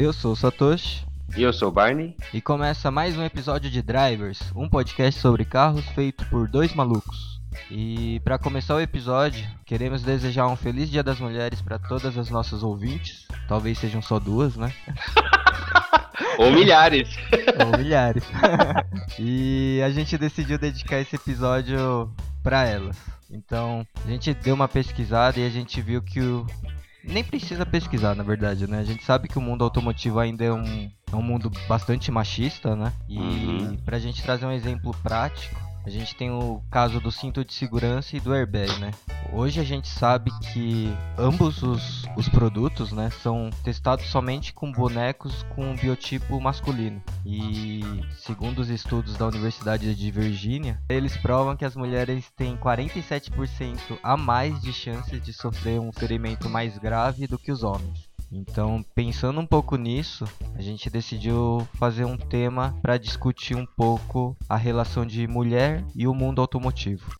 Eu sou o Satoshi. E eu sou o Barney. E começa mais um episódio de Drivers, um podcast sobre carros feito por dois malucos. E para começar o episódio, queremos desejar um feliz Dia das Mulheres para todas as nossas ouvintes. Talvez sejam só duas, né? Ou milhares. Ou milhares. e a gente decidiu dedicar esse episódio para elas. Então, a gente deu uma pesquisada e a gente viu que o, nem precisa pesquisar, na verdade, né? A gente sabe que o mundo automotivo ainda é um, é um mundo bastante machista, né? E uhum. pra gente trazer um exemplo prático, a gente tem o caso do cinto de segurança e do airbag, né? Hoje a gente sabe que ambos os, os produtos, né, são testados somente com bonecos com biotipo masculino. E segundo os estudos da Universidade de Virgínia, eles provam que as mulheres têm 47% a mais de chances de sofrer um ferimento mais grave do que os homens. Então, pensando um pouco nisso, a gente decidiu fazer um tema para discutir um pouco a relação de mulher e o mundo automotivo.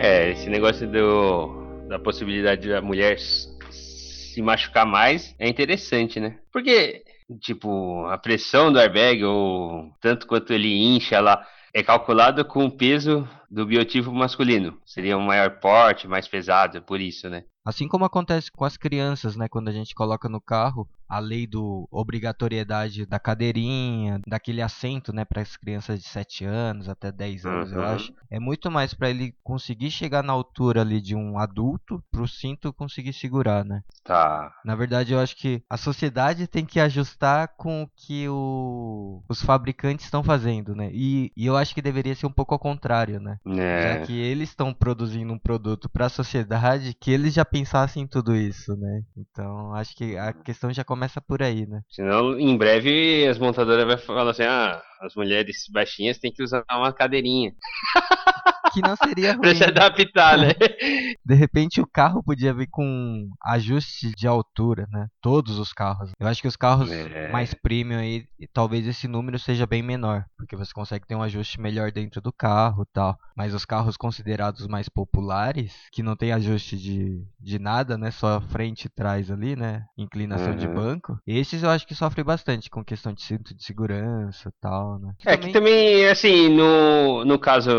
É, esse negócio do, da possibilidade da mulher se machucar mais é interessante, né? Porque, tipo, a pressão do airbag, ou tanto quanto ele incha lá, é calculada com o peso do biotipo masculino. Seria um maior porte, mais pesado, por isso, né? Assim como acontece com as crianças, né? Quando a gente coloca no carro a lei do obrigatoriedade da cadeirinha, daquele assento, né, para as crianças de 7 anos até 10 anos, uhum. eu acho. É muito mais para ele conseguir chegar na altura ali de um adulto, pro cinto conseguir segurar, né? Tá. Na verdade, eu acho que a sociedade tem que ajustar com o que o... os fabricantes estão fazendo, né? E, e, eu acho que deveria ser um pouco ao contrário, né? É. Já que eles estão produzindo um produto para a sociedade, que eles já pensassem em tudo isso, né? Então, acho que a questão já começa começa por aí, né? Senão, em breve, as montadoras vão falar assim: ah, as mulheres baixinhas têm que usar uma cadeirinha. que não seria ruim. pra se adaptar, né? De repente o carro podia vir com ajuste de altura, né? Todos os carros. Eu acho que os carros é. mais premium aí, talvez esse número seja bem menor, porque você consegue ter um ajuste melhor dentro do carro, tal. Mas os carros considerados mais populares, que não tem ajuste de, de nada, né? Só frente e trás ali, né? Inclinação uhum. de banco. Esses eu acho que sofrem bastante com questão de cinto de segurança, tal, né? É também... que também assim, no no caso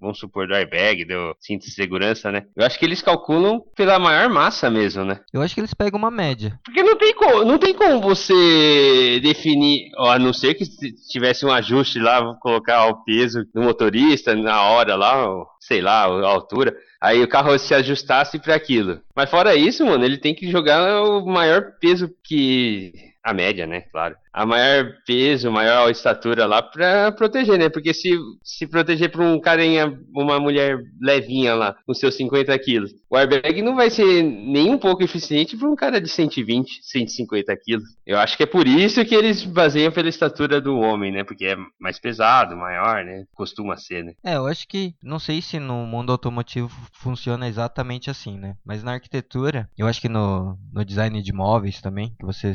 vamos supor, do airbag, do cinto de segurança, né? Eu acho que eles calculam pela maior massa mesmo, né? Eu acho que eles pegam uma média. Porque não tem como, não tem como você definir, a não ser que tivesse um ajuste lá, vou colocar o peso do motorista na hora lá, sei lá, a altura. Aí o carro se ajustasse para aquilo. Mas fora isso, mano, ele tem que jogar o maior peso que a média, né? Claro. A maior peso, maior estatura lá pra proteger, né? Porque se se proteger pra um carinha, uma mulher levinha lá, com seus 50 quilos, o airbag não vai ser nem um pouco eficiente pra um cara de 120, 150 quilos. Eu acho que é por isso que eles baseiam pela estatura do homem, né? Porque é mais pesado, maior, né? Costuma ser, né? É, eu acho que, não sei se no mundo automotivo funciona exatamente assim, né? Mas na arquitetura, eu acho que no, no design de móveis também, que você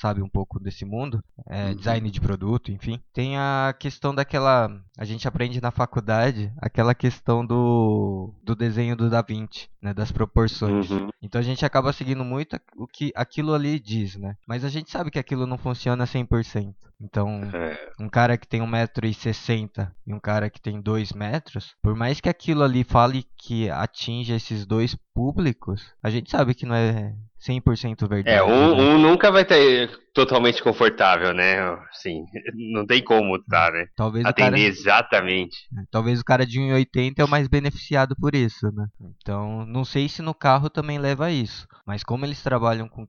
sabe um pouco desse mundo, é, uhum. design de produto, enfim. Tem a questão daquela. A gente aprende na faculdade aquela questão do, do desenho do Da Vinci, né? Das proporções. Uhum. Então a gente acaba seguindo muito o que aquilo ali diz, né? Mas a gente sabe que aquilo não funciona 100%. Então, é. um cara que tem 1,60m e um cara que tem 2 metros, por mais que aquilo ali fale que atinja esses dois públicos, a gente sabe que não é 100% verdade. É, um, né? um nunca vai ter totalmente confortável, né? Sim, não tem como tá, né? Talvez Atender cara... exatamente. É, talvez o cara de 1,80 é o mais beneficiado por isso, né? Então, não sei se no carro também leva a isso. Mas como eles trabalham com,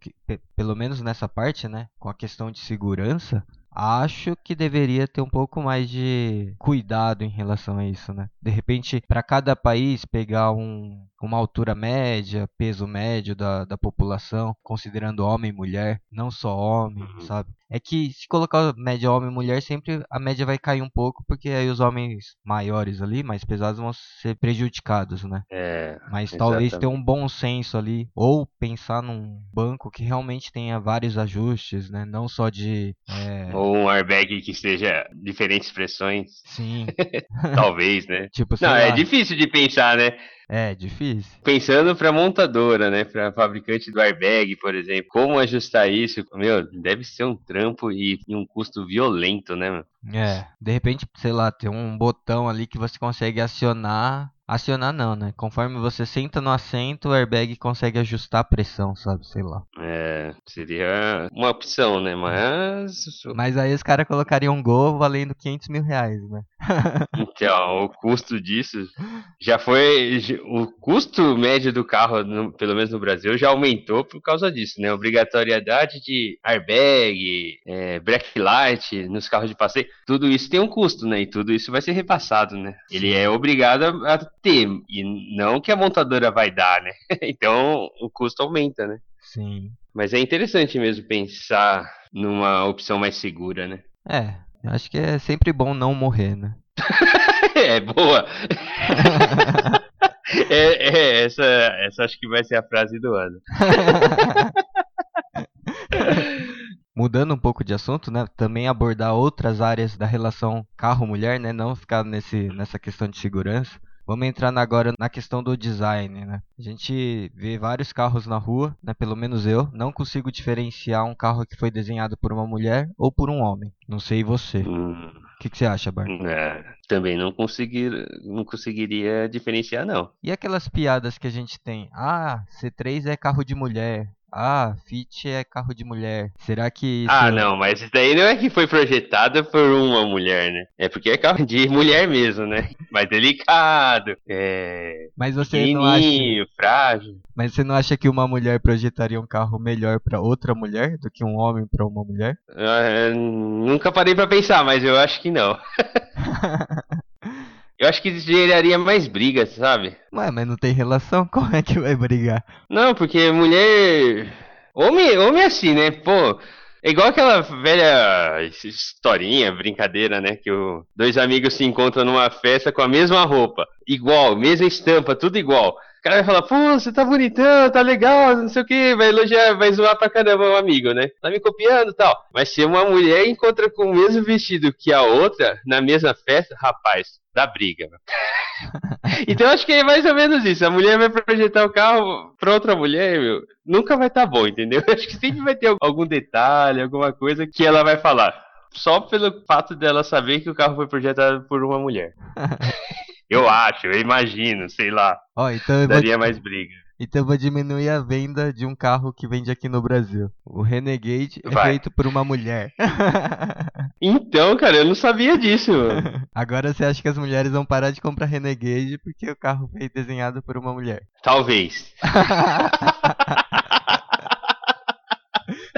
pelo menos nessa parte, né? Com a questão de segurança, acho que deveria ter um pouco mais de cuidado em relação a isso, né? De repente, para cada país pegar um, uma altura média, peso médio da, da população, considerando homem e mulher, não só homem, uhum. sabe? É que se colocar média homem e mulher, sempre a média vai cair um pouco, porque aí os homens maiores ali, mais pesados, vão ser prejudicados, né? É. Mas exatamente. talvez ter um bom senso ali, ou pensar num banco que realmente tenha vários ajustes, né? Não só de. É... Ou um airbag que seja diferentes pressões. Sim. talvez, né? tipo, Não, é lá. difícil de pensar, né? É, difícil. Pensando pra montadora, né? Pra fabricante do airbag, por exemplo. Como ajustar isso? Meu, deve ser um trampo e, e um custo violento, né? É, de repente, sei lá, tem um botão ali que você consegue acionar. Acionar não, né? Conforme você senta no assento, o airbag consegue ajustar a pressão, sabe? Sei lá. É, seria uma opção, né? Mas. Mas aí os caras colocariam um gol valendo 500 mil reais, né? Então, o custo disso já foi. O custo médio do carro, no- pelo menos no Brasil, já aumentou por causa disso, né? Obrigatoriedade de airbag, é, light nos carros de passeio, tudo isso tem um custo, né? E tudo isso vai ser repassado, né? Ele é obrigado a ter, e não que a montadora vai dar, né? Então o custo aumenta, né? Sim. Mas é interessante mesmo pensar numa opção mais segura, né? É, acho que é sempre bom não morrer, né? É boa. É, é, essa, essa acho que vai ser a frase do ano. Mudando um pouco de assunto, né? Também abordar outras áreas da relação carro-mulher, né? Não ficar nesse, nessa questão de segurança. Vamos entrar agora na questão do design, né? A gente vê vários carros na rua, né? Pelo menos eu não consigo diferenciar um carro que foi desenhado por uma mulher ou por um homem. Não sei você. O Hum, que, que você acha, Bar? é, também não, conseguir, não conseguiria diferenciar, não. E aquelas piadas que a gente tem? Ah, C3 é carro de mulher. Ah, Fit é carro de mulher. Será que isso... Ah, não, mas isso daí não é que foi projetado por uma mulher, né? É porque é carro de mulher mesmo, né? Mais delicado, é. Mas você não acha... Frágil. Mas você não acha que uma mulher projetaria um carro melhor pra outra mulher do que um homem pra uma mulher? Ah, nunca parei pra pensar, mas eu acho que não. Eu acho que geraria mais brigas, sabe? Ué, mas não tem relação? Como é que vai brigar? Não, porque mulher. Homem, homem é assim, né? Pô, é igual aquela velha historinha, brincadeira, né? Que o... dois amigos se encontram numa festa com a mesma roupa, igual, mesma estampa, tudo igual. O cara vai falar, pô, você tá bonitão, tá legal, não sei o que, vai elogiar, vai zoar pra caramba o amigo, né? Tá me copiando e tal. Mas se uma mulher encontra com o mesmo vestido que a outra, na mesma festa, rapaz, dá briga. Então acho que é mais ou menos isso. A mulher vai projetar o carro pra outra mulher, meu. Nunca vai estar bom, entendeu? Eu acho que sempre vai ter algum detalhe, alguma coisa que ela vai falar. Só pelo fato dela saber que o carro foi projetado por uma mulher. Eu acho, eu imagino, sei lá. Ó, então eu, vou, Daria mais briga. então eu vou diminuir a venda de um carro que vende aqui no Brasil. O Renegade é Vai. feito por uma mulher. Então, cara, eu não sabia disso, mano. Agora você acha que as mulheres vão parar de comprar Renegade porque o carro foi desenhado por uma mulher? Talvez.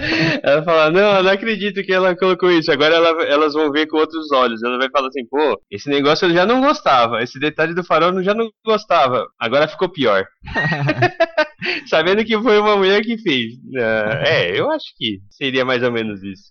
Ela fala, não, eu não acredito que ela colocou isso. Agora ela- elas vão ver com outros olhos. Ela vai falar assim, pô, esse negócio eu já não gostava. Esse detalhe do farol eu já não gostava. Agora ficou pior. Sabendo que foi uma mulher que fez. Ah, é, eu acho que seria mais ou menos isso.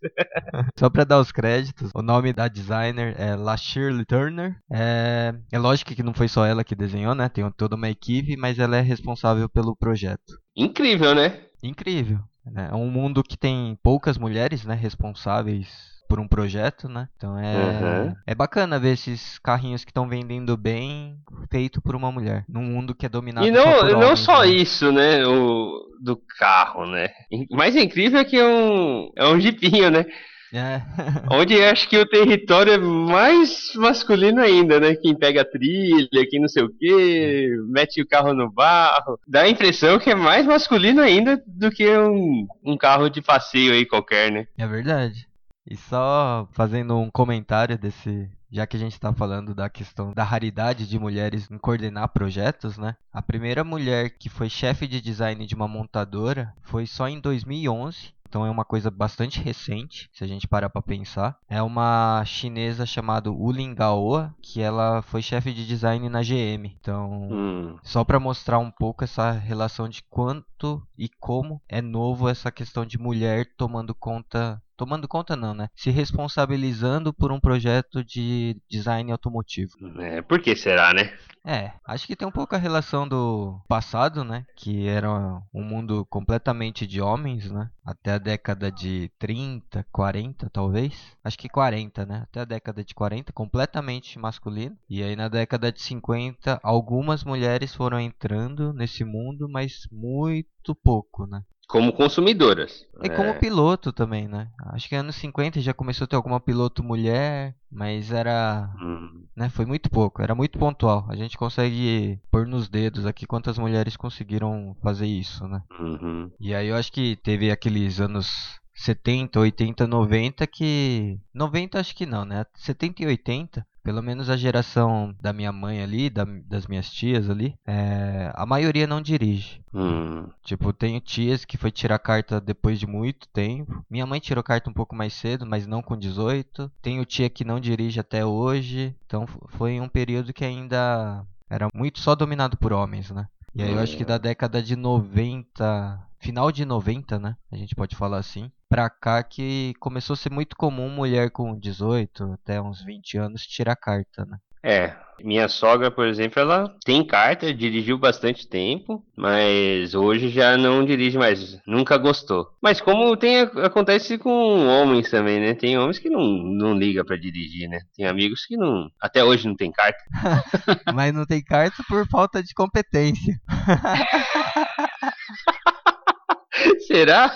Só pra dar os créditos, o nome da designer é La Shirley Turner. É, é lógico que não foi só ela que desenhou, né? Tem toda uma equipe, mas ela é responsável pelo projeto. Incrível, né? Incrível. Né? É um mundo que tem poucas mulheres, né, responsáveis por um projeto, né? Então é Uhum. é bacana ver esses carrinhos que estão vendendo bem feito por uma mulher, num mundo que é dominado E só não, por não homens, só né? isso, né? O do carro, né? O mais incrível é que é um, é um jipinho, né? É. Onde acho que o território é mais masculino ainda, né? Quem pega a trilha, quem não sei o que, mete o carro no barro. Dá a impressão que é mais masculino ainda do que um, um carro de passeio aí qualquer, né? É verdade. E só fazendo um comentário desse. Já que a gente está falando da questão da raridade de mulheres em coordenar projetos, né? A primeira mulher que foi chefe de design de uma montadora foi só em 2011. Então é uma coisa bastante recente, se a gente parar para pensar. É uma chinesa chamada Wu Lingaoa, que ela foi chefe de design na GM. Então, Hum. só para mostrar um pouco essa relação de quanto e como é novo essa questão de mulher tomando conta tomando conta não, né? Se responsabilizando por um projeto de design automotivo. É, por que será, né? É, acho que tem um pouco a relação do passado, né? Que era um mundo completamente de homens, né? Até a década de 30, 40 talvez. Acho que 40, né? Até a década de 40, completamente masculino. E aí na década de 50, algumas mulheres foram entrando nesse mundo, mas muito pouco, né? Como consumidoras. E como piloto também, né? Acho que anos 50 já começou a ter alguma piloto mulher, mas era. Hum. Né, foi muito pouco, era muito pontual. A gente consegue pôr nos dedos aqui quantas mulheres conseguiram fazer isso, né? Uhum. E aí eu acho que teve aqueles anos 70, 80, 90 que. 90 acho que não, né? 70 e 80 pelo menos a geração da minha mãe ali, da, das minhas tias ali, é, a maioria não dirige. Hum. Tipo, tenho tias que foi tirar carta depois de muito tempo. Minha mãe tirou carta um pouco mais cedo, mas não com 18. Tenho tia que não dirige até hoje. Então foi um período que ainda era muito só dominado por homens, né? E aí eu acho que da década de 90, final de 90, né? A gente pode falar assim. Pra cá que começou a ser muito comum mulher com 18 até uns 20 anos tirar carta, né? É, minha sogra, por exemplo, ela tem carta, dirigiu bastante tempo, mas hoje já não dirige mais, nunca gostou. Mas como tem acontece com homens também, né? Tem homens que não, não liga para dirigir, né? Tem amigos que não, até hoje não tem carta. mas não tem carta por falta de competência. Será?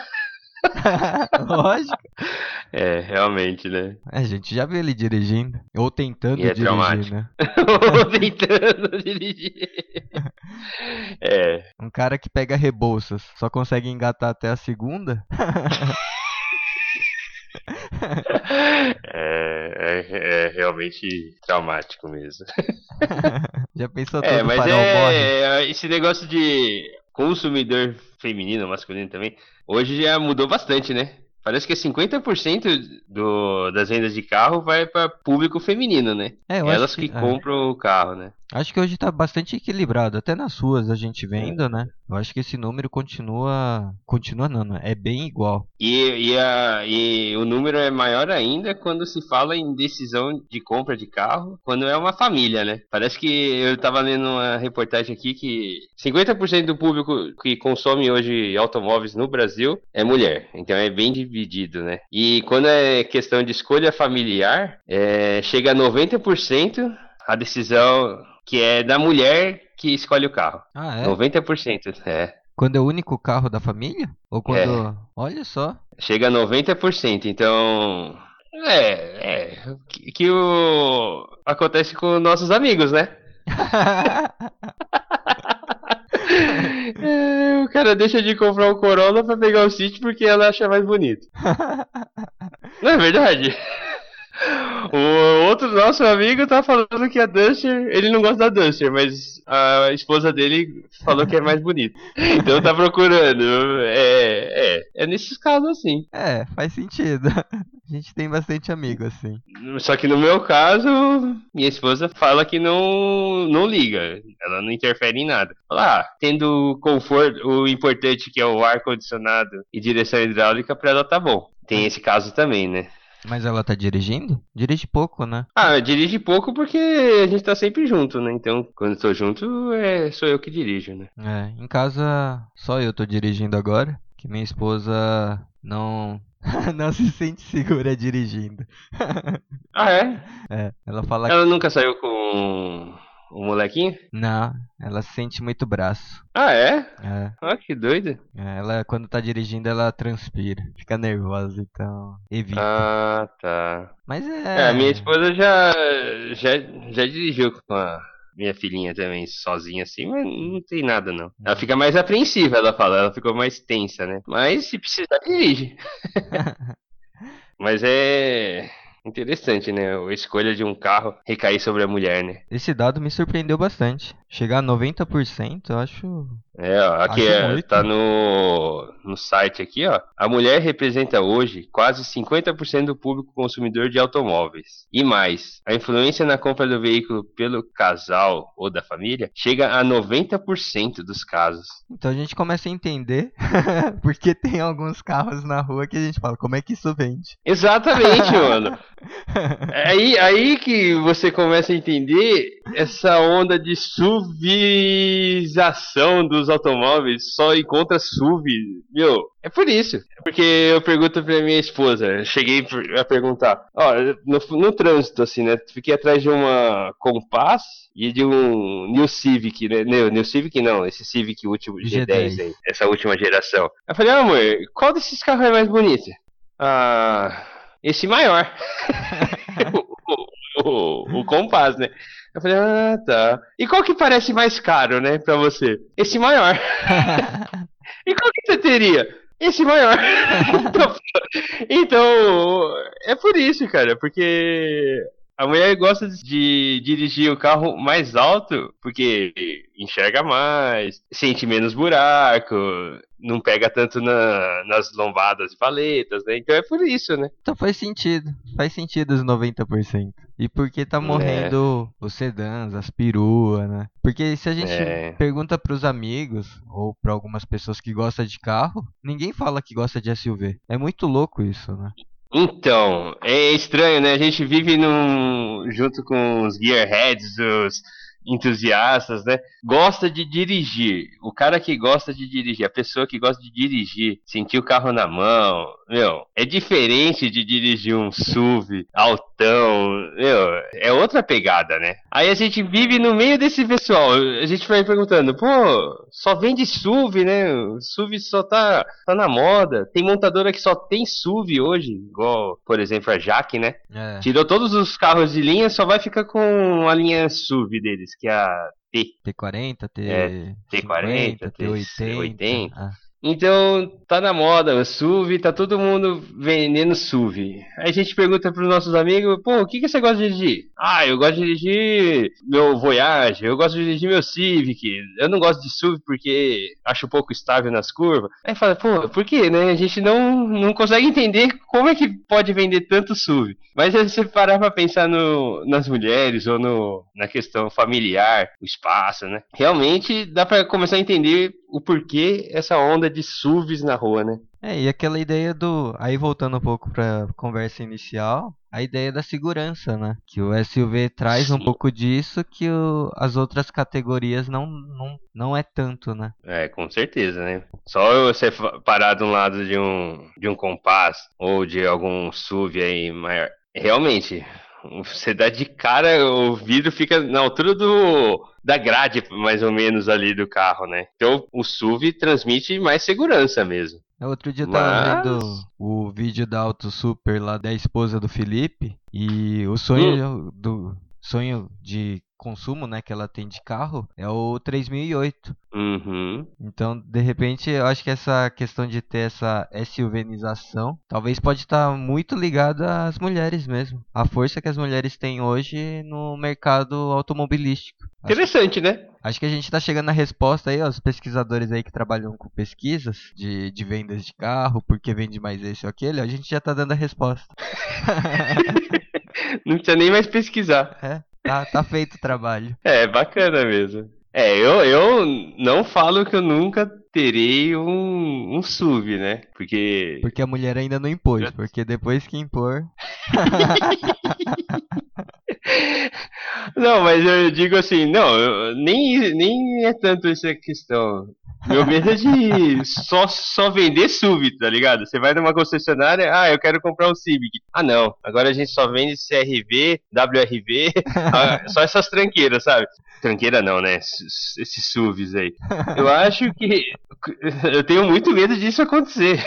Lógico. É, realmente, né? É, a gente já viu ele dirigindo. Ou tentando E é dirigir, traumático. né? Ou tentando dirigir. É, Um cara que pega Rebouças só consegue engatar até a segunda. é, é, é realmente traumático mesmo. já pensou todo É, mas morre? é, esse negócio de consumidor feminino, masculino também, hoje já mudou bastante, né? Parece que 50% do, das vendas de carro vai para público feminino, né? É, Elas que- que, é. compram o carro, né? Acho que hoje tá bastante equilibrado. Até nas ruas a gente vendo, né? Eu acho que esse número continua. Continua não? É bem igual. E, e, a- e o número é maior ainda quando se fala em decisão de compra de carro, quando é uma família, né? Parece que eu tava lendo uma reportagem aqui que 50% do público que consome hoje automóveis no Brasil é mulher. Então é bem dividido, né? E quando é questão de escolha familiar, é, chega a 90% a decisão que é da mulher que escolhe o carro. Ah, é? 90%, é. Quando é o único carro da família? Ou quando. Olha só. Chega a 90%, então. É, é. Que, que o. Acontece com nossos amigos, né? É, o cara deixa de comprar o Corolla pra pegar o City porque ela acha mais bonito. Não é verdade? O outro nosso amigo tá falando que a Duster, ele não gosta da Duster, mas a esposa dele falou que é mais bonita. Então tá procurando. É, é, é nesses casos assim. é, faz sentido. A gente tem bastante amigo assim. Só que no meu caso, minha esposa fala que não, não liga, ela não interfere em nada. Fala, ah, tendo conforto, o importante que é o ar condicionado e direção hidráulica, pra ela tá bom. Tem esse caso também, né? Mas ela tá dirigindo? Dirige pouco, né? Ah, dirige pouco porque a gente tá sempre junto, né? Então, quando tô junto, é, sou eu que dirijo, né? É, em casa só eu tô dirigindo agora, que minha esposa não não se sente segura dirigindo. Ah, é? É, ela fala Ela nunca saiu com o molequinho? não, ela sente muito braço. Ah, é? É, Ah, que doido. é, ela quando tá dirigindo ela transpira, fica nervosa, então evita. Ah, tá. Mas É, é, a minha esposa já, já, já dirigiu com a minha filhinha também, sozinha assim, mas não tem nada não. Ela fica mais apreensiva, ela fala, ela ficou mais tensa, né? Mas se precisar, dirige. Mas é interessante, né? A escolha de um carro recair sobre a mulher, né? Esse dado me surpreendeu bastante. Chegar a 90%, eu acho. É, ó, aqui Acho é, muito. tá no, no site aqui, ó. A mulher representa hoje quase 50% do público consumidor de automóveis. E mais, a influência na compra do veículo pelo casal ou da família chega a 90% dos casos. Então a gente começa a entender porque tem alguns carros na rua que a gente fala, como é que isso vende? Exatamente, mano. É Aí, aí que você começa a entender essa onda de suvização dos automóveis, só encontra SUV. Meu, é por isso. Porque eu pergunto pra minha esposa, cheguei a perguntar, ó, no, no trânsito, assim, né? Fiquei atrás de uma Compass e de um New Civic, né? New, New Civic não, esse Civic último G10, G10 aí, essa última geração. Eu falei, ah, amor, qual desses carros é mais bonito? Ah, esse maior. o, o, o Compass, né? Eu falei, ah, tá. E qual que parece mais caro, né, pra você? Esse maior. E qual que você teria? Esse maior. então, então, é por isso, cara, porque a mulher gosta de dirigir o carro mais alto porque enxerga mais, sente menos buraco, não pega tanto na- nas lombadas e paletas, né? Então é por isso, né? Então faz sentido. Faz sentido os 90%. E porque tá morrendo os sedãs, as peruas, né? Porque se a gente É. pergunta pros amigos ou pra algumas pessoas que gostam de carro, ninguém fala que gosta de SUV. É muito louco isso, né? Então, é estranho, né? A gente vive num, junto com os gearheads, os entusiastas, né? Gosta de dirigir. O cara que gosta de dirigir, a pessoa que gosta de dirigir, sentir o carro na mão, meu, é diferente de dirigir um SUV altão, meu, é outra pegada, né? Aí a gente vive no meio desse pessoal, a gente vai perguntando, pô, só vende SUV, né? O SUV só tá, tá na moda. Tem montadora que só tem SUV hoje, igual, por exemplo, a Jaque, né? É. Tirou todos os carros de linha, só vai ficar com a linha SUV deles, que a T. T40, T... É, T40, 50, T80. T80. Ah. Então, tá na moda o SUV, tá todo mundo vendendo SUV. Aí a gente pergunta pros nossos amigos, pô, o que, que você gosta de dirigir? Ah, eu gosto de dirigir meu Voyage, eu gosto de dirigir meu Civic, eu não gosto de SUV porque acho pouco estável nas curvas. Aí fala, pô, por quê, né? A gente não, não consegue entender como é que pode vender tanto SUV. Mas se você parar pra pensar no, nas mulheres ou no, na questão familiar, o espaço, né? Realmente dá pra começar a entender o porquê essa onda de SUVs na rua, né? É, e aquela ideia do. Aí voltando um pouco pra conversa inicial, a ideia da segurança, né? Que o SUV traz um Sim. pouco disso que o- as outras categorias não, não, não é tanto, né? É, com certeza, né? Só você parar de um lado de um, de um Compass ou de algum SUV aí maior. Realmente, você dá de cara, o vidro fica na altura do da grade, mais ou menos, ali do carro, né? Então o SUV transmite mais segurança mesmo. É, Outro dia eu tava Mas- vendo o vídeo da Auto Super lá da esposa do Felipe e o sonho do sonho de consumo, né, que ela tem de carro é o 3008. Uhum. Então, de repente, eu acho que essa questão de ter essa SUVização talvez pode estar muito ligada às mulheres mesmo. A força que as mulheres têm hoje no mercado automobilístico. Acho, Interessante, né? acho que a gente está chegando na resposta aí, ó, os pesquisadores aí que trabalham com pesquisas de, de vendas de carro, por que vende mais esse ou aquele, a gente já tá dando a resposta. Não precisa nem mais pesquisar. É, tá, tá feito o trabalho. É, bacana mesmo. É, eu, eu não falo que eu nunca terei um, um SUV, né? Porque. Porque a mulher ainda não impôs, porque depois que impor. Não, mas eu digo assim, não, eu- nem, nem é tanto essa questão. Meu medo é de só, só vender SUV, tá ligado? Você vai numa concessionária, ah, eu quero comprar um Civic. Ah, não, agora a gente só vende CRV, WRV, ah, só essas tranqueiras, sabe? Tranqueira não, né? Esses SUVs aí. Eu acho que. Eu tenho muito medo disso acontecer.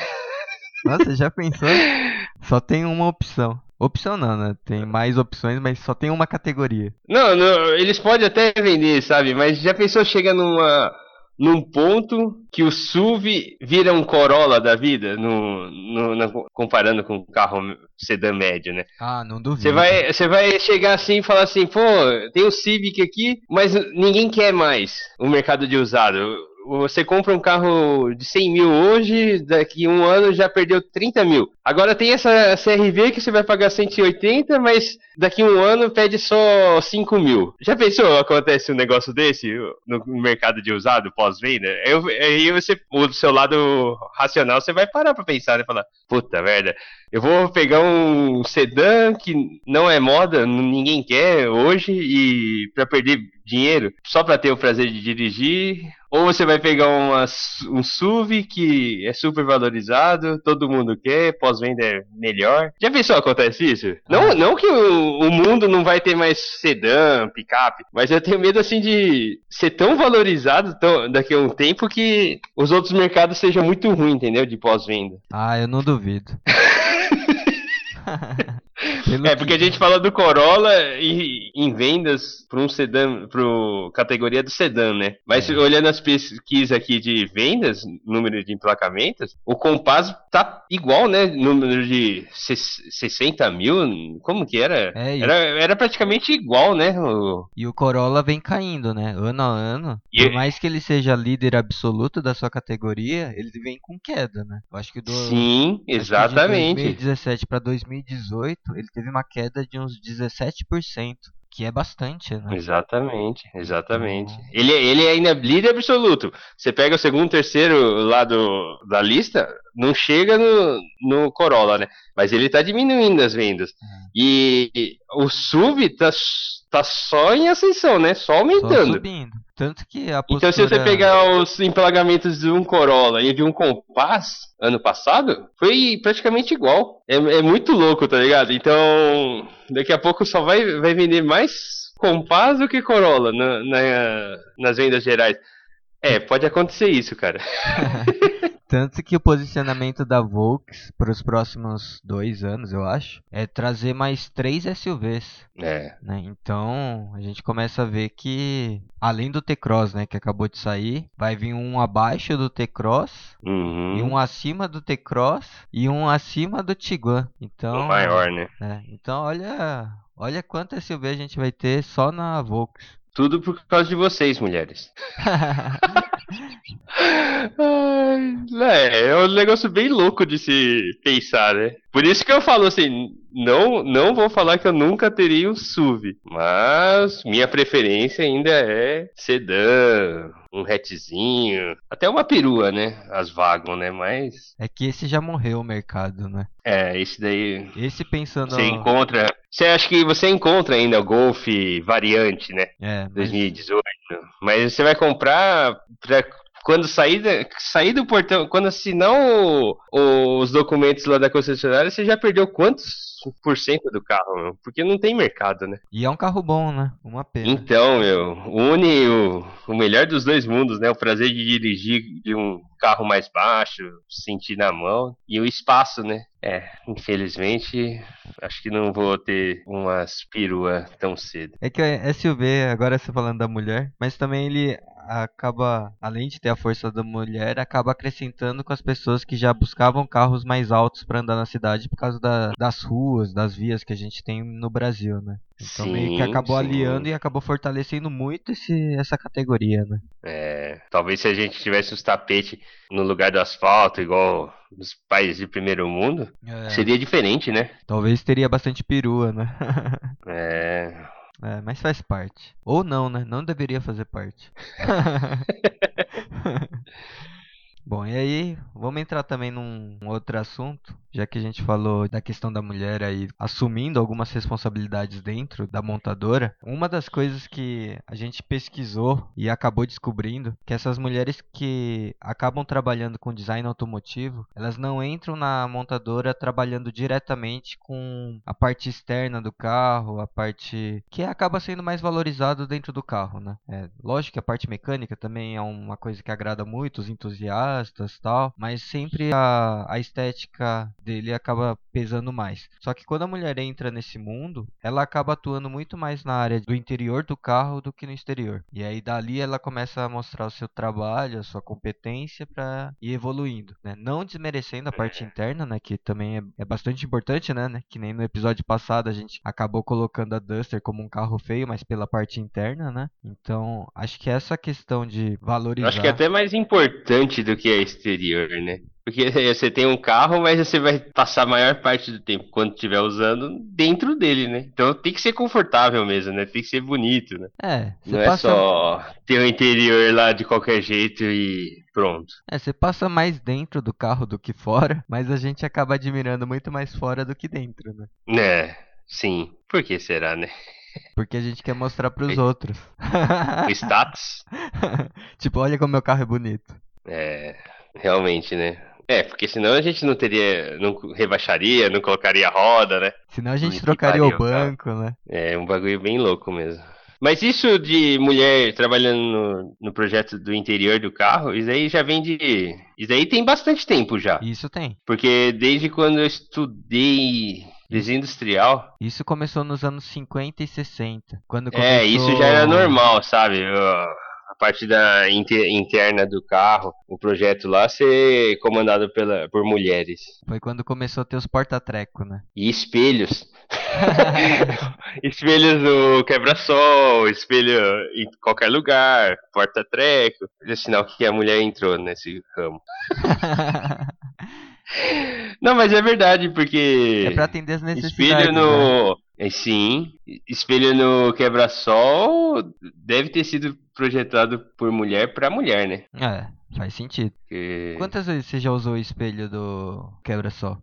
Nossa, já pensou? Só tem uma opção. Opção não, né? Tem mais opções, mas só tem uma categoria. Não, não, eles podem até vender, sabe? Mas já pensou chega numa num ponto que o SUV vira um Corolla da vida, no, no, no comparando com um carro sedã médio, né? Ah, não duvido. Você vai, você vai chegar assim e falar assim, pô, tem o Civic aqui, mas ninguém quer mais o mercado de usado você compra um carro de 100 mil hoje, daqui um ano já perdeu 30 mil. Agora tem essa CRV que você vai pagar 180, mas daqui um ano pede só 5 mil. Já pensou acontece um negócio desse no mercado de usado pós-venda? Aí você, o seu lado racional, você vai parar pra pensar e né? falar, puta merda, eu vou pegar um sedã que não é moda, ninguém quer hoje, e para perder dinheiro só para ter o prazer de dirigir, ou você vai pegar uma, um SUV que é super valorizado, todo mundo quer, pós-venda é melhor. Já pensou acontece isso? Não, ah. não que o, o mundo não vai ter mais sedã, picape, mas eu tenho medo assim de ser tão valorizado tão, daqui a um tempo que os outros mercados sejam muito ruins, entendeu? De pós-venda. Ah, eu não duvido. é, porque a gente fala do Corolla e, em vendas para um sedã, para categoria do sedã, né? Mas é. olhando as pesquisas aqui de vendas, número de emplacamentos, o Compass tá igual, né? Número de 60 mil, como que era? É, era, era praticamente igual, né? O... E o Corolla vem caindo, né? Ano a ano. E... Por mais que ele seja líder absoluto da sua categoria, ele vem com queda, né? Eu acho que do Sim, exatamente. de 2017 para 2018, ele teve uma queda de uns 17% que é bastante, né? Exatamente, exatamente. Uhum. Ele, ele é ainda líder absoluto. Você pega o segundo, terceiro lá do, da lista, não chega no, no Corolla, né? Mas ele tá diminuindo as vendas. Uhum. E o SUV tá, tá só em ascensão, né? Só aumentando. Só subindo. Tanto que a postura... Então se você pegar os empalagamentos de um Corolla e de um Compass ano passado, foi praticamente igual. É, é muito louco, tá ligado? Então, daqui a pouco só vai, vai vender mais Compass do que Corolla na, na, nas vendas gerais. É, pode acontecer isso, cara. Tanto que o posicionamento da Volks para os próximos dois anos, eu acho, é trazer mais três SUVs. É. Né? Então a gente começa a ver que, além do T-Cross, né, que acabou de sair, vai vir um abaixo do T-Cross, uhum. e um acima do T-Cross e um acima do Tiguan. Então, o maior, né? É, então olha, olha quanto SUV a gente vai ter só na Volks. Tudo por causa de vocês, mulheres. é, é um negócio bem louco de se pensar, né? Por isso que eu falo assim, não, não vou falar que eu nunca teria um SUV, mas minha preferência ainda é sedã, um hatchzinho, até uma perua, né? As Wagon, né? Mas é que esse já morreu o mercado, né? É, esse daí. Esse pensando. Você encontra. Você acha que você encontra ainda o Golf variante, né? É. Mas... 2018. Mas você vai comprar pra quando sair, sair do portão, quando assinar o, os documentos lá da concessionária, você já perdeu quantos por cento do carro, meu? Porque não tem mercado, né? E é um carro bom, né? Uma pena. Então, meu, une o, o melhor dos dois mundos, né? O prazer de dirigir de um carro mais baixo, sentir na mão, e o espaço, né? É, infelizmente, acho que não vou ter umas perua tão cedo. É que o SUV, agora você falando da mulher, mas também ele acaba, além de ter a força da mulher, acaba acrescentando com as pessoas que já buscavam carros mais altos para andar na cidade por causa da, das ruas, das vias que a gente tem no Brasil, né? Então sim, meio que acabou sim. aliando e acabou fortalecendo muito esse, essa categoria, né? É, talvez se a gente tivesse os tapetes no lugar do asfalto, igual nos países de primeiro mundo, é. seria diferente, né? Talvez teria bastante perua, né? é. É, mas faz parte. Ou não, né? Não deveria fazer parte. Bom, e aí, vamos entrar também num outro assunto, já que a gente falou da questão da mulher aí assumindo algumas responsabilidades dentro da montadora. Uma das coisas que a gente pesquisou e acabou descobrindo que essas mulheres que acabam trabalhando com design automotivo, elas não entram na montadora trabalhando diretamente com a parte externa do carro, a parte que acaba sendo mais valorizado dentro do carro, né? É, lógico que a parte mecânica também é uma coisa que agrada muito os entusiastas tal, mas sempre a, a estética dele acaba pesando mais. Só que quando a mulher entra nesse mundo, ela acaba atuando muito mais na área do interior do carro do que no exterior. E aí dali ela começa a mostrar o seu trabalho, a sua competência para ir evoluindo, né? Não desmerecendo a parte interna, né, que também é, é bastante importante, né, né, que nem no episódio passado a gente acabou colocando a Duster como um carro feio, mas pela parte interna, né? Então, acho que essa questão de valorizar Acho que é até mais importante do que a exterior, né? Porque você tem um carro, mas você vai passar a maior parte do tempo, quando estiver usando, dentro dele, né? Então tem que ser confortável mesmo, né? Tem que ser bonito, né? É, Não é passa só ter o interior lá de qualquer jeito e pronto. É, você passa mais dentro do carro do que fora, mas a gente acaba admirando muito mais fora do que dentro, né? É, sim. Por que será, né? Porque a gente quer mostrar pros É. outros. O status. tipo, olha como meu carro é bonito. É, realmente, né? É, porque senão a gente não teria, não rebaixaria, não colocaria roda, né? Senão a gente Não trocaria o banco, né? É um bagulho bem louco mesmo. Mas isso de mulher trabalhando no, no projeto do interior do carro, isso aí já vem de. Isso aí tem bastante tempo já. Isso tem. Porque desde quando eu estudei desenho industrial, Isso começou nos anos 50 e 60. Quando é, isso começou- já era normal, sabe? A parte da inte- interna do carro, o projeto lá ser comandado pela, por mulheres. Foi quando começou a ter os porta-treco, né? E espelhos. espelhos no quebra-sol, espelho em qualquer lugar, porta-treco. É sinal que a mulher entrou nesse ramo. Não, mas é verdade, porque é pra atender as necessidades. espelho né? no. É, sim, espelho no quebra-sol deve ter sido projetado por mulher pra mulher, né? É, faz sentido. Porque- Quantas vezes você já usou o espelho do quebra-sol?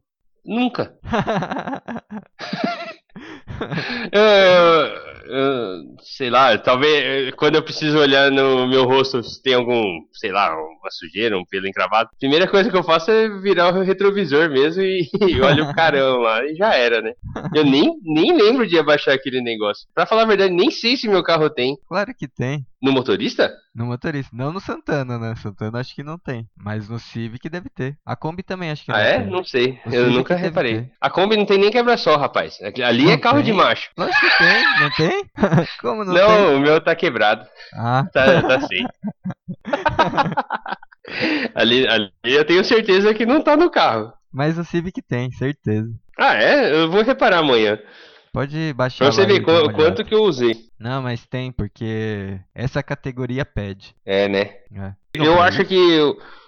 Nunca. Eu, eu- sei lá, talvez quando eu preciso olhar no meu rosto se tem algum, sei lá, uma sujeira, um pelo encravado. Primeira coisa que eu faço é virar o retrovisor mesmo e, e olho o carão lá e já era, né? Eu nem, nem lembro de abaixar aquele negócio. Pra falar a verdade, nem sei se meu carro tem. claro que tem. No motorista? No motorista. Não no Santana, né? Santana acho que não tem. Mas no Civic deve ter. A Kombi também acho que Ah, não é? tem. Não sei. O Eu Civic nunca reparei. ter. A Kombi não tem nem quebra-sol, rapaz. Ali Não é carro tem? de macho. Lógico que tem, não tem? Como não, Não, tem? o meu tá quebrado. Ah, Tá, tá sim. ali, ali eu tenho certeza que não tá no carro. mas o Civic tem, certeza. Ah, é? Eu vou reparar amanhã. Pode baixar Pra você ver qu- quanto que eu usei. Não, mas tem, porque essa categoria pede. É, né? É. Eu acho que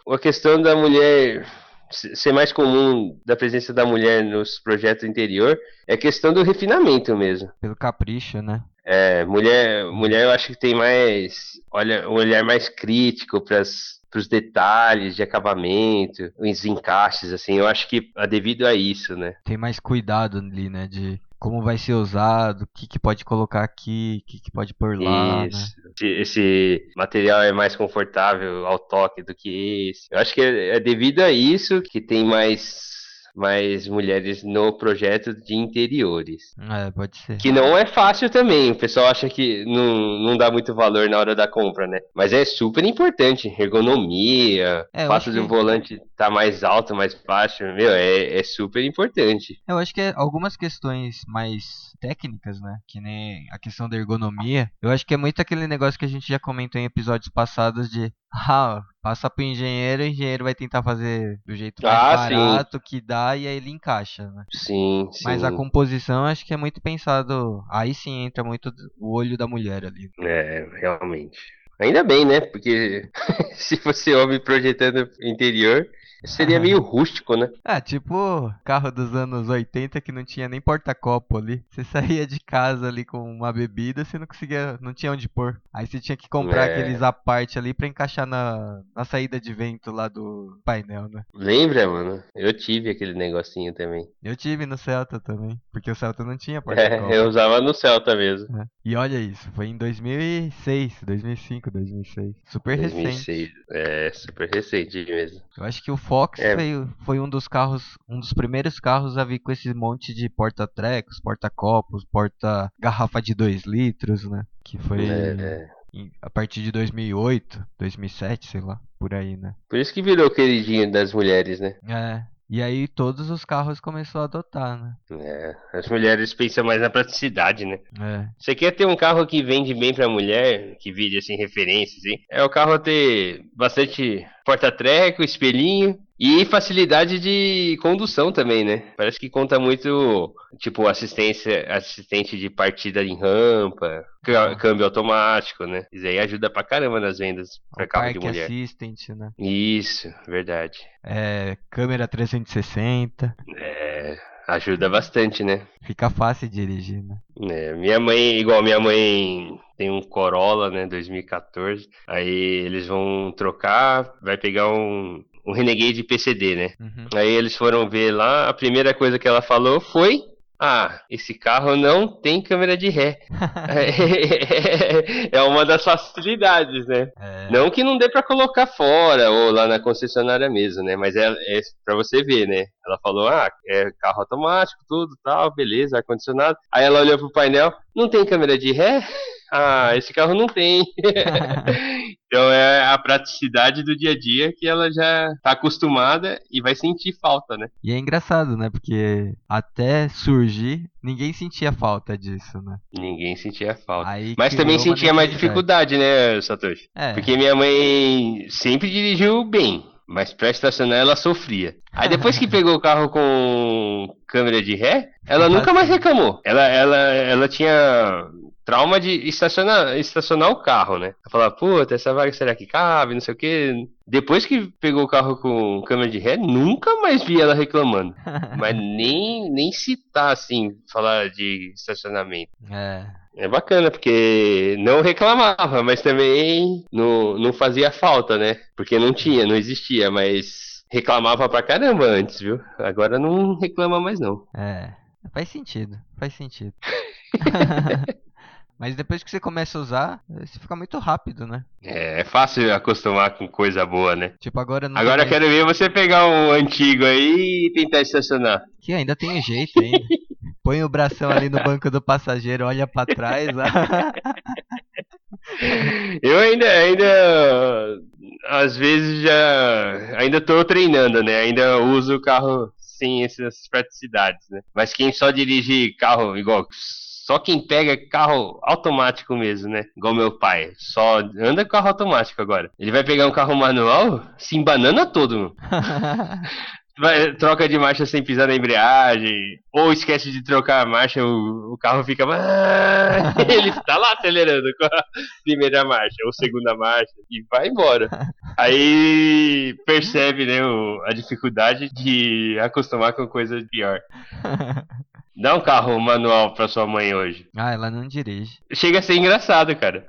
a questão da mulher se- ser mais comum da presença da mulher nos projetos interior é questão do refinamento mesmo. Pelo capricho, né? É, mulher, mulher eu acho que tem mais, olha, um olhar mais crítico para os detalhes de acabamento, os encaixes, assim, eu acho que é devido a isso, né? Tem mais cuidado ali, né? De como vai ser usado, o que, que pode colocar aqui, o que, que pode pôr lá, né? Isso. Esse, esse material é mais confortável ao toque do que esse. Eu acho que é, é devido a isso que tem mais, mais mulheres no projeto de interiores. É, pode ser. Que não é fácil também. O pessoal acha que não, não dá muito valor na hora da compra, né? Mas é super importante. Ergonomia, É, fato do que- volante estar mais alto, mais baixo, meu, é, é super importante. Eu acho que é algumas questões mais técnicas, né? Que nem a questão da ergonomia. Eu acho que é muito aquele negócio que a gente já comentou em episódios passados de ah, passa pro engenheiro, o engenheiro vai tentar fazer do jeito mais Ah, sim. barato que dá e aí ele encaixa, né? Sim, sim. Mas a composição acho que é muito pensado. Aí sim entra muito o olho da mulher ali. É, realmente. Ainda bem, né? Porque se fosse homem projetando interior, seria meio rústico, né? Ah, tipo carro dos anos 80 que não tinha nem porta-copo ali. Você saía de casa ali com uma bebida, você não conseguia, não tinha onde pôr. Aí você tinha que comprar É. aqueles aparte ali pra encaixar na, na saída de vento lá do painel, né? Lembra, mano? Eu tive aquele negocinho também. Eu tive no Celta também, porque o Celta não tinha É, porta-copo. eu usava no Celta mesmo. né? E olha isso, foi em 2006, 2005, 2006. Super recente. 2006. É, super recente mesmo. Eu acho que o Fox É. foi, foi um dos carros, um dos primeiros carros a vir com esse monte de porta-trecos, porta-copos, porta-garrafa de 2 litros, né? Que foi. É, é. em- a partir de 2008, 2007, sei lá, por aí, né? Por isso que virou queridinho das mulheres, né? É. E aí todos os carros começou a adotar, né? É, as mulheres pensam mais na praticidade, né? É. Você quer ter um carro que vende bem pra mulher, que vire assim referência, assim, é o carro ter bastante porta-treco, espelhinho e facilidade de condução também, né? Parece que conta muito, tipo, assistência, assistente de partida em rampa, câmbio automático, né? Isso aí ajuda pra caramba nas vendas pra O carro de mulher. Assistant, né? Isso, verdade. É, câmera 360. É, ajuda bastante, né? Fica fácil dirigir, né? É, minha mãe, igual minha mãe tem um Corolla, né, 2014. Aí eles vão trocar, vai pegar um, um Renegade PCD, né? Uhum. Aí eles foram ver lá, a primeira coisa que ela falou foi: Ah, esse carro não tem câmera de ré. é uma das facilidades, né? É, Não que não dê pra colocar fora ou lá na concessionária mesmo, né? Mas é, é pra você ver, né? Ela falou, ah, é carro automático, tudo, tal, beleza, ar-condicionado. Aí ela olhou pro painel, não tem câmera de ré? Ah, esse carro não tem. então é a praticidade do dia a dia que ela já tá acostumada e vai sentir falta, né? E é engraçado, né? Porque até surgir, ninguém sentia falta disso, né? Ninguém sentia falta. Aí Mas também sentia mais dificuldade, né, Satoshi? É, Porque minha mãe sempre dirigiu bem, mas pra estacionar ela sofria. Aí depois que pegou o carro com câmera de ré, ela nunca mais reclamou. Ela, ela, ela tinha trauma de estacionar, estacionar o carro, né? Falava, puta, essa vaga será que cabe, não sei o quê. Depois que pegou o carro com câmera de ré, nunca mais vi ela reclamando. Mas nem, nem citar, assim, falar de estacionamento. é, É bacana, porque não reclamava, mas também não, não fazia falta, né? Porque não tinha, não existia, mas reclamava pra caramba antes, viu? Agora não reclama mais não. é. Faz sentido, faz sentido. Mas depois que você começa a usar, você fica muito rápido, né? É, é fácil acostumar com coisa boa, né? Tipo, agora não Agora eu quero ver você pegar um antigo aí e tentar estacionar. que ainda tem jeito ainda. Põe o bração ali no banco do passageiro, olha pra trás. Eu ainda, ainda, às vezes já, ainda tô treinando, né? Ainda uso o carro sem essas praticidades, né? Mas quem só dirige carro igual, só quem pega carro automático mesmo, né? Igual meu pai, só anda com carro automático agora. Ele vai pegar um carro manual, se embanana todo, meu. Vai- troca de marcha sem pisar na embreagem, ou esquece de trocar a marcha, o, o carro fica. "Ah", Ele tá lá acelerando com a primeira marcha, ou segunda marcha, e vai embora. Aí percebe, né, o- a dificuldade de acostumar com coisa pior. Dá um carro manual pra sua mãe hoje. ah, ela não dirige. Chega a ser engraçado, cara.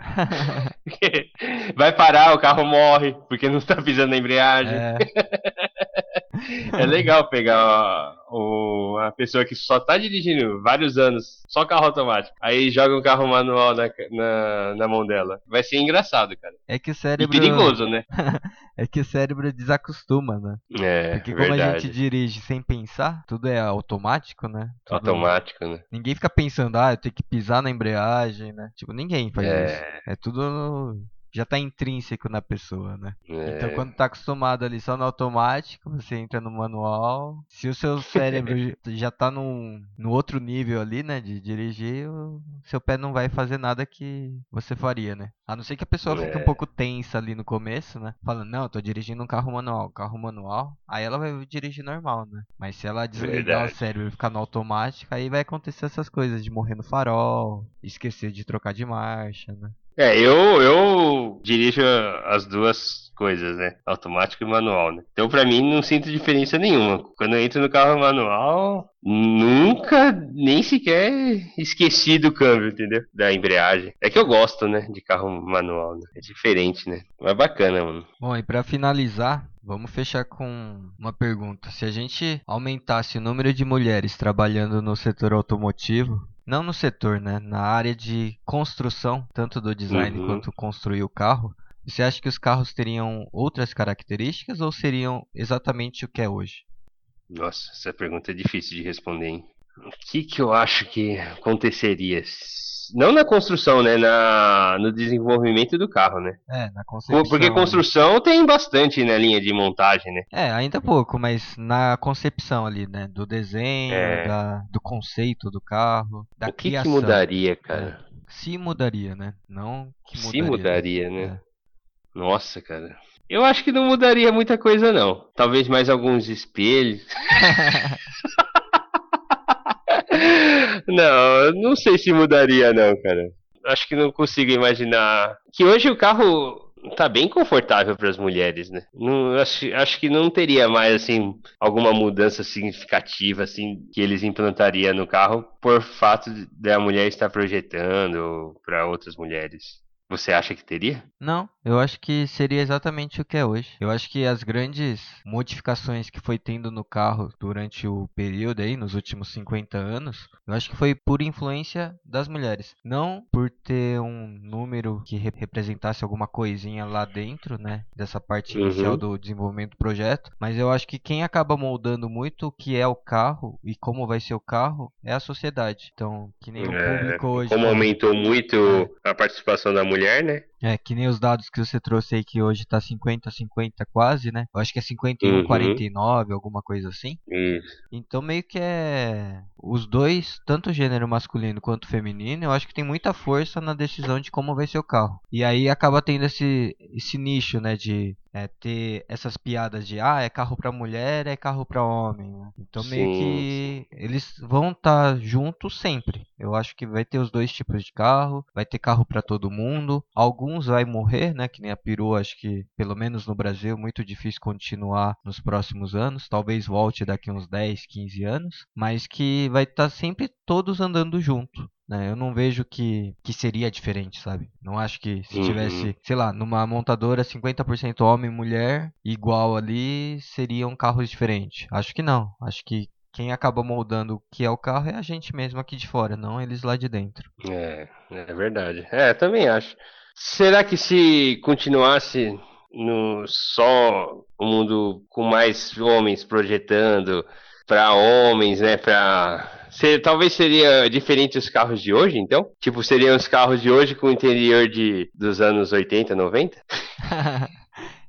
Vai parar, o carro morre, porque não tá pisando na embreagem. É, É legal pegar o, a pessoa que só tá dirigindo vários anos, só carro automático, aí joga um carro manual na, na, na mão dela. Vai ser engraçado, cara. é que o E cérebro. perigoso, né? É que o cérebro desacostuma, né? É, Porque como a verdade. gente dirige sem pensar, tudo é automático, né? Tudo- Automático, né? Ninguém fica pensando, ah, eu tenho que pisar na embreagem, né? Tipo, ninguém faz isso. É, É tudo. Já tá intrínseco na pessoa, né? é. Então quando tá acostumado ali só no automático, você entra no manual. Se o seu cérebro já tá num, no outro nível ali, né? De dirigir, o seu pé não vai fazer nada que você faria, né? A não ser que a pessoa fique É. um pouco tensa ali no começo, né? Falando, não, eu tô dirigindo um carro manual, carro manual. Aí ela vai dirigir normal, né? Mas se ela desligar Verdade. o cérebro e ficar no automático, aí vai acontecer essas coisas de morrer no farol, esquecer de trocar de marcha, né? É, eu, eu dirijo as duas coisas, né? Automático e manual, né? Então pra mim não sinto diferença nenhuma. Quando eu entro no carro manual, nunca, nem sequer esqueci do câmbio, entendeu? Da embreagem. É que eu gosto, né? De carro manual, né? É diferente, né? Mas bacana, mano. Bom, e pra finalizar, vamos fechar com uma pergunta. Se a gente aumentasse o número de mulheres trabalhando no setor automotivo, não no setor, né, na área de construção, tanto do design Uhum. quanto construir o carro, você acha que os carros teriam outras características ou seriam exatamente o que é hoje? Nossa, essa pergunta é difícil de responder, hein? O que que eu acho que aconteceria não na construção, né? Na, no desenvolvimento do carro, né? É, na concepção. Porque construção tem bastante na linha de montagem, né? É, ainda pouco, mas na concepção ali, né? Do desenho, É. da, do conceito do carro, da o que, que criação. mudaria, cara? Se mudaria, né? Não que Se mudaria. mudaria, né? É. Nossa, cara. Eu acho que não mudaria muita coisa, não. Talvez mais alguns espelhos. não, não sei se mudaria, não, cara. Acho que não consigo imaginar. Que hoje o carro tá bem confortável para as mulheres, né? Não, acho, acho que não teria mais, assim, alguma mudança significativa, assim, que eles implantariam no carro por fato de a mulher estar projetando para outras mulheres. Você acha que teria? Não, eu acho que seria exatamente o que é hoje. Eu acho que as grandes modificações que foi tendo no carro durante o período aí, nos últimos 50 anos, eu acho que foi por influência das mulheres. Não por ter um número que re- representasse alguma coisinha lá dentro, né? Dessa parte Uhum. inicial do desenvolvimento do projeto. Mas eu acho que quem acaba moldando muito o que é o carro e como vai ser o carro é a sociedade. Então, que nem o É, público hoje. Como aumentou muito a participação da mulher, né? É, que nem os dados que você trouxe aí que hoje tá 50-50 quase, né? Eu acho que é 51, Uhum. 49, alguma coisa assim. Isso. Então meio que é os dois, tanto o gênero masculino quanto o feminino, eu acho que tem muita força na decisão de como vai ser o carro. E aí acaba tendo esse esse nicho, né, de é, ter essas piadas de ah, é carro pra mulher, é carro pra homem. né? Então meio Sim, que eles vão estar juntos sempre. Eu acho que vai ter os dois tipos de carro, vai ter carro pra todo mundo. Alguns vai morrer, né, que nem a perua, acho que pelo menos no Brasil muito difícil continuar nos próximos anos. Talvez volte daqui uns 10, 15 anos, mas que vai estar sempre todos andando junto. Né? Eu não vejo que, que seria diferente, sabe? Não acho que se Uhum. tivesse, sei lá, numa montadora 50% homem e mulher, igual ali, seriam carros diferentes. Acho que não. Acho que quem acaba moldando o que é o carro é a gente mesmo aqui de fora, não eles lá de dentro. É, é verdade. É, também acho. Será que se continuasse no só um mundo com mais homens projetando para homens, né, para talvez seria diferente os carros de hoje, então? Tipo, seriam os carros de hoje com o interior de dos anos 80, 90?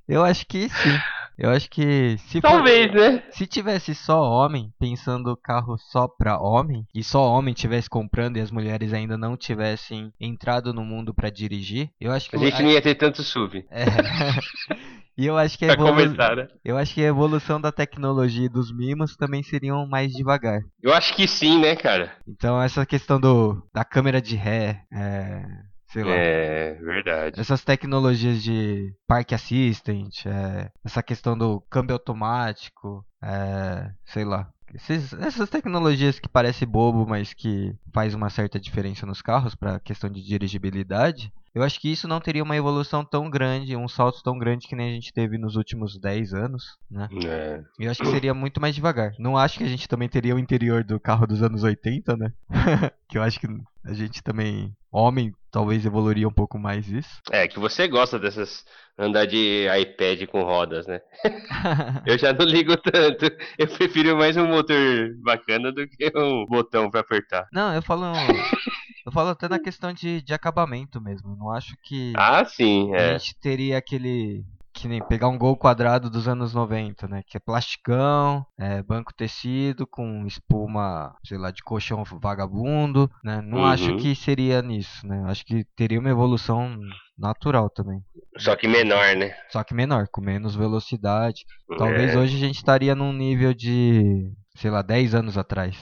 Eu acho que sim. Eu acho que se for- Talvez, né? Se tivesse só homem, pensando o carro só pra homem, e só homem tivesse comprando e as mulheres ainda não tivessem entrado no mundo pra dirigir, eu acho que A gente não ia ter tanto SUV. É. E eu acho que a Pra evolu- começar, né? eu acho que a evolução da tecnologia e dos mimos também seriam mais devagar. Eu acho que sim, né, cara? Então essa questão do da câmera de ré, é, sei lá, É, verdade. essas tecnologias de park assistant, é, essa questão do câmbio automático, é, sei lá. Esses- essas tecnologias que parecem bobo, mas que faz uma certa diferença nos carros para questão de dirigibilidade, eu acho que isso não teria uma evolução tão grande, um salto tão grande que nem a gente teve nos últimos 10 anos, né? É. Eu acho que seria muito mais devagar. Não acho que a gente também teria o interior do carro dos anos 80, né? que eu acho que a gente também, homem, talvez evoluiria um pouco mais isso. É, que você gosta dessas andar de iPad com rodas, né? Eu já não ligo tanto. Eu prefiro mais um motor bacana do que um botão pra apertar. Não, eu falo. Eu falo até na questão de, de acabamento mesmo. Não acho que Ah, sim, a é. gente teria aquele. Que nem pegar um gol quadrado dos anos 90, né? Que é plasticão, é, banco tecido, com espuma, sei lá, de colchão vagabundo, né? Não Uhum. acho que seria nisso, né? Acho que teria uma evolução natural também. Só que menor, né? Só que menor, com menos velocidade. Talvez é, hoje a gente estaria num nível de, sei lá, 10 anos atrás.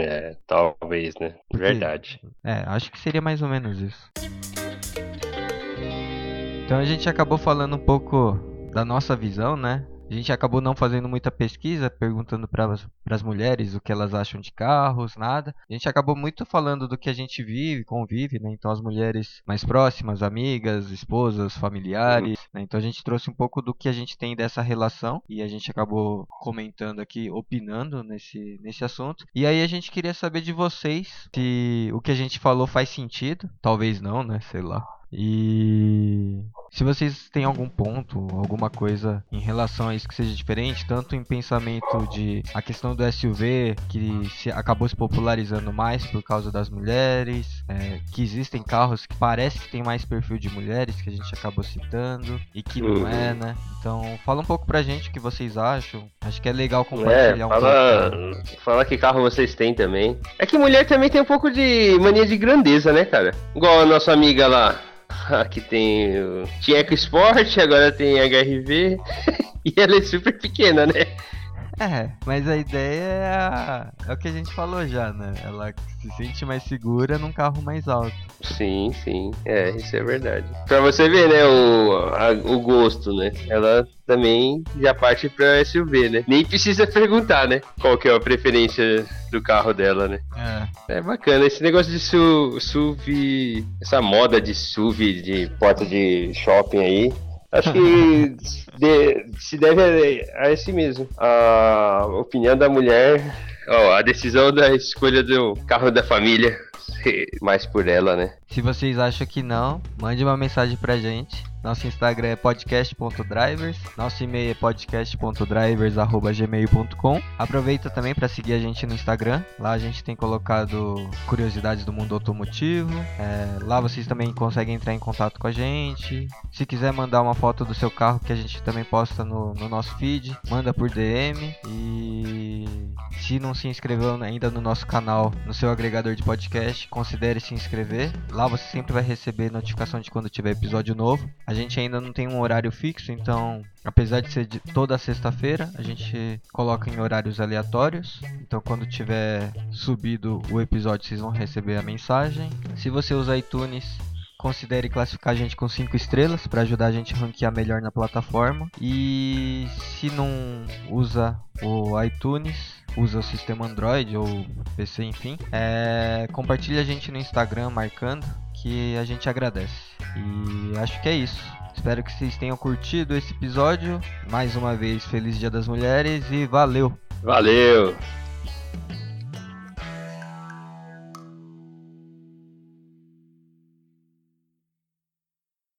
É, talvez, né? Porque- Verdade. É, acho que seria mais ou menos isso. Então a gente acabou falando um pouco da nossa visão, né? A gente acabou não fazendo muita pesquisa, perguntando para as mulheres o que elas acham de carros, nada. A gente acabou muito falando do que a gente vive, convive, né? Então as mulheres mais próximas, amigas, esposas, familiares. né? Então a gente trouxe um pouco do que a gente tem dessa relação e a gente acabou comentando aqui, opinando nesse, nesse assunto. E aí a gente queria saber de vocês se o que a gente falou faz sentido. Talvez não, né? Sei lá. E se vocês têm algum ponto, alguma coisa em relação a isso que seja diferente, tanto em pensamento de a questão do SUV, que se acabou se popularizando mais por causa das mulheres, é, que existem carros que parece que tem mais perfil de mulheres, que a gente acabou citando, e que não é, né? Então, fala um pouco pra gente o que vocês acham. Acho que é legal compartilhar É, um fala, pouco. fala que carro vocês têm também. É que mulher também tem um pouco de mania de grandeza, né, cara? Igual a nossa amiga lá, que tem. Tinha EcoSport, agora tem HRV. e ela é super pequena, né? É, mas a ideia é, a- é o que a gente falou já, né? Ela se sente mais segura num carro mais alto. Sim, sim, é, isso é verdade. Pra você ver, né, o, a- o gosto, né? Ela também já parte pra SUV, né? Nem precisa perguntar, né? Qual que é a preferência do carro dela, né? É. É bacana, esse negócio de su, SUV, essa moda de SUV, de porta de shopping aí, acho que de- se deve a, a esse mesmo. A opinião da mulher, a decisão da escolha do carro da família, mais por ela, né? Se vocês acham que não, mande uma mensagem pra gente. Nosso Instagram é podcast.drivers, nosso e-mail é podcast.drivers@gmail.com. Aproveita também para seguir a gente no Instagram. Lá a gente tem colocado curiosidades do mundo automotivo. É, lá vocês também conseguem entrar em contato com a gente. Se quiser mandar uma foto do seu carro que a gente também posta no, no nosso feed, manda por DM. E se não se inscreveu ainda no nosso canal, no seu agregador de podcast, considere se inscrever. Lá você sempre vai receber notificação de quando tiver episódio novo. A gente ainda não tem um horário fixo, então, apesar de ser de toda sexta-feira, a gente coloca em horários aleatórios. Então, quando tiver subido o episódio, vocês vão receber a mensagem. Se você usa iTunes, Considere classificar a gente com 5 estrelas para ajudar a gente a ranquear melhor na plataforma. E se não usa o iTunes, usa o sistema Android ou PC, enfim, é, compartilha a gente no Instagram marcando que a gente agradece. E acho que é isso. Espero que vocês tenham curtido esse episódio. Mais uma vez, feliz Dia das Mulheres e valeu! Valeu!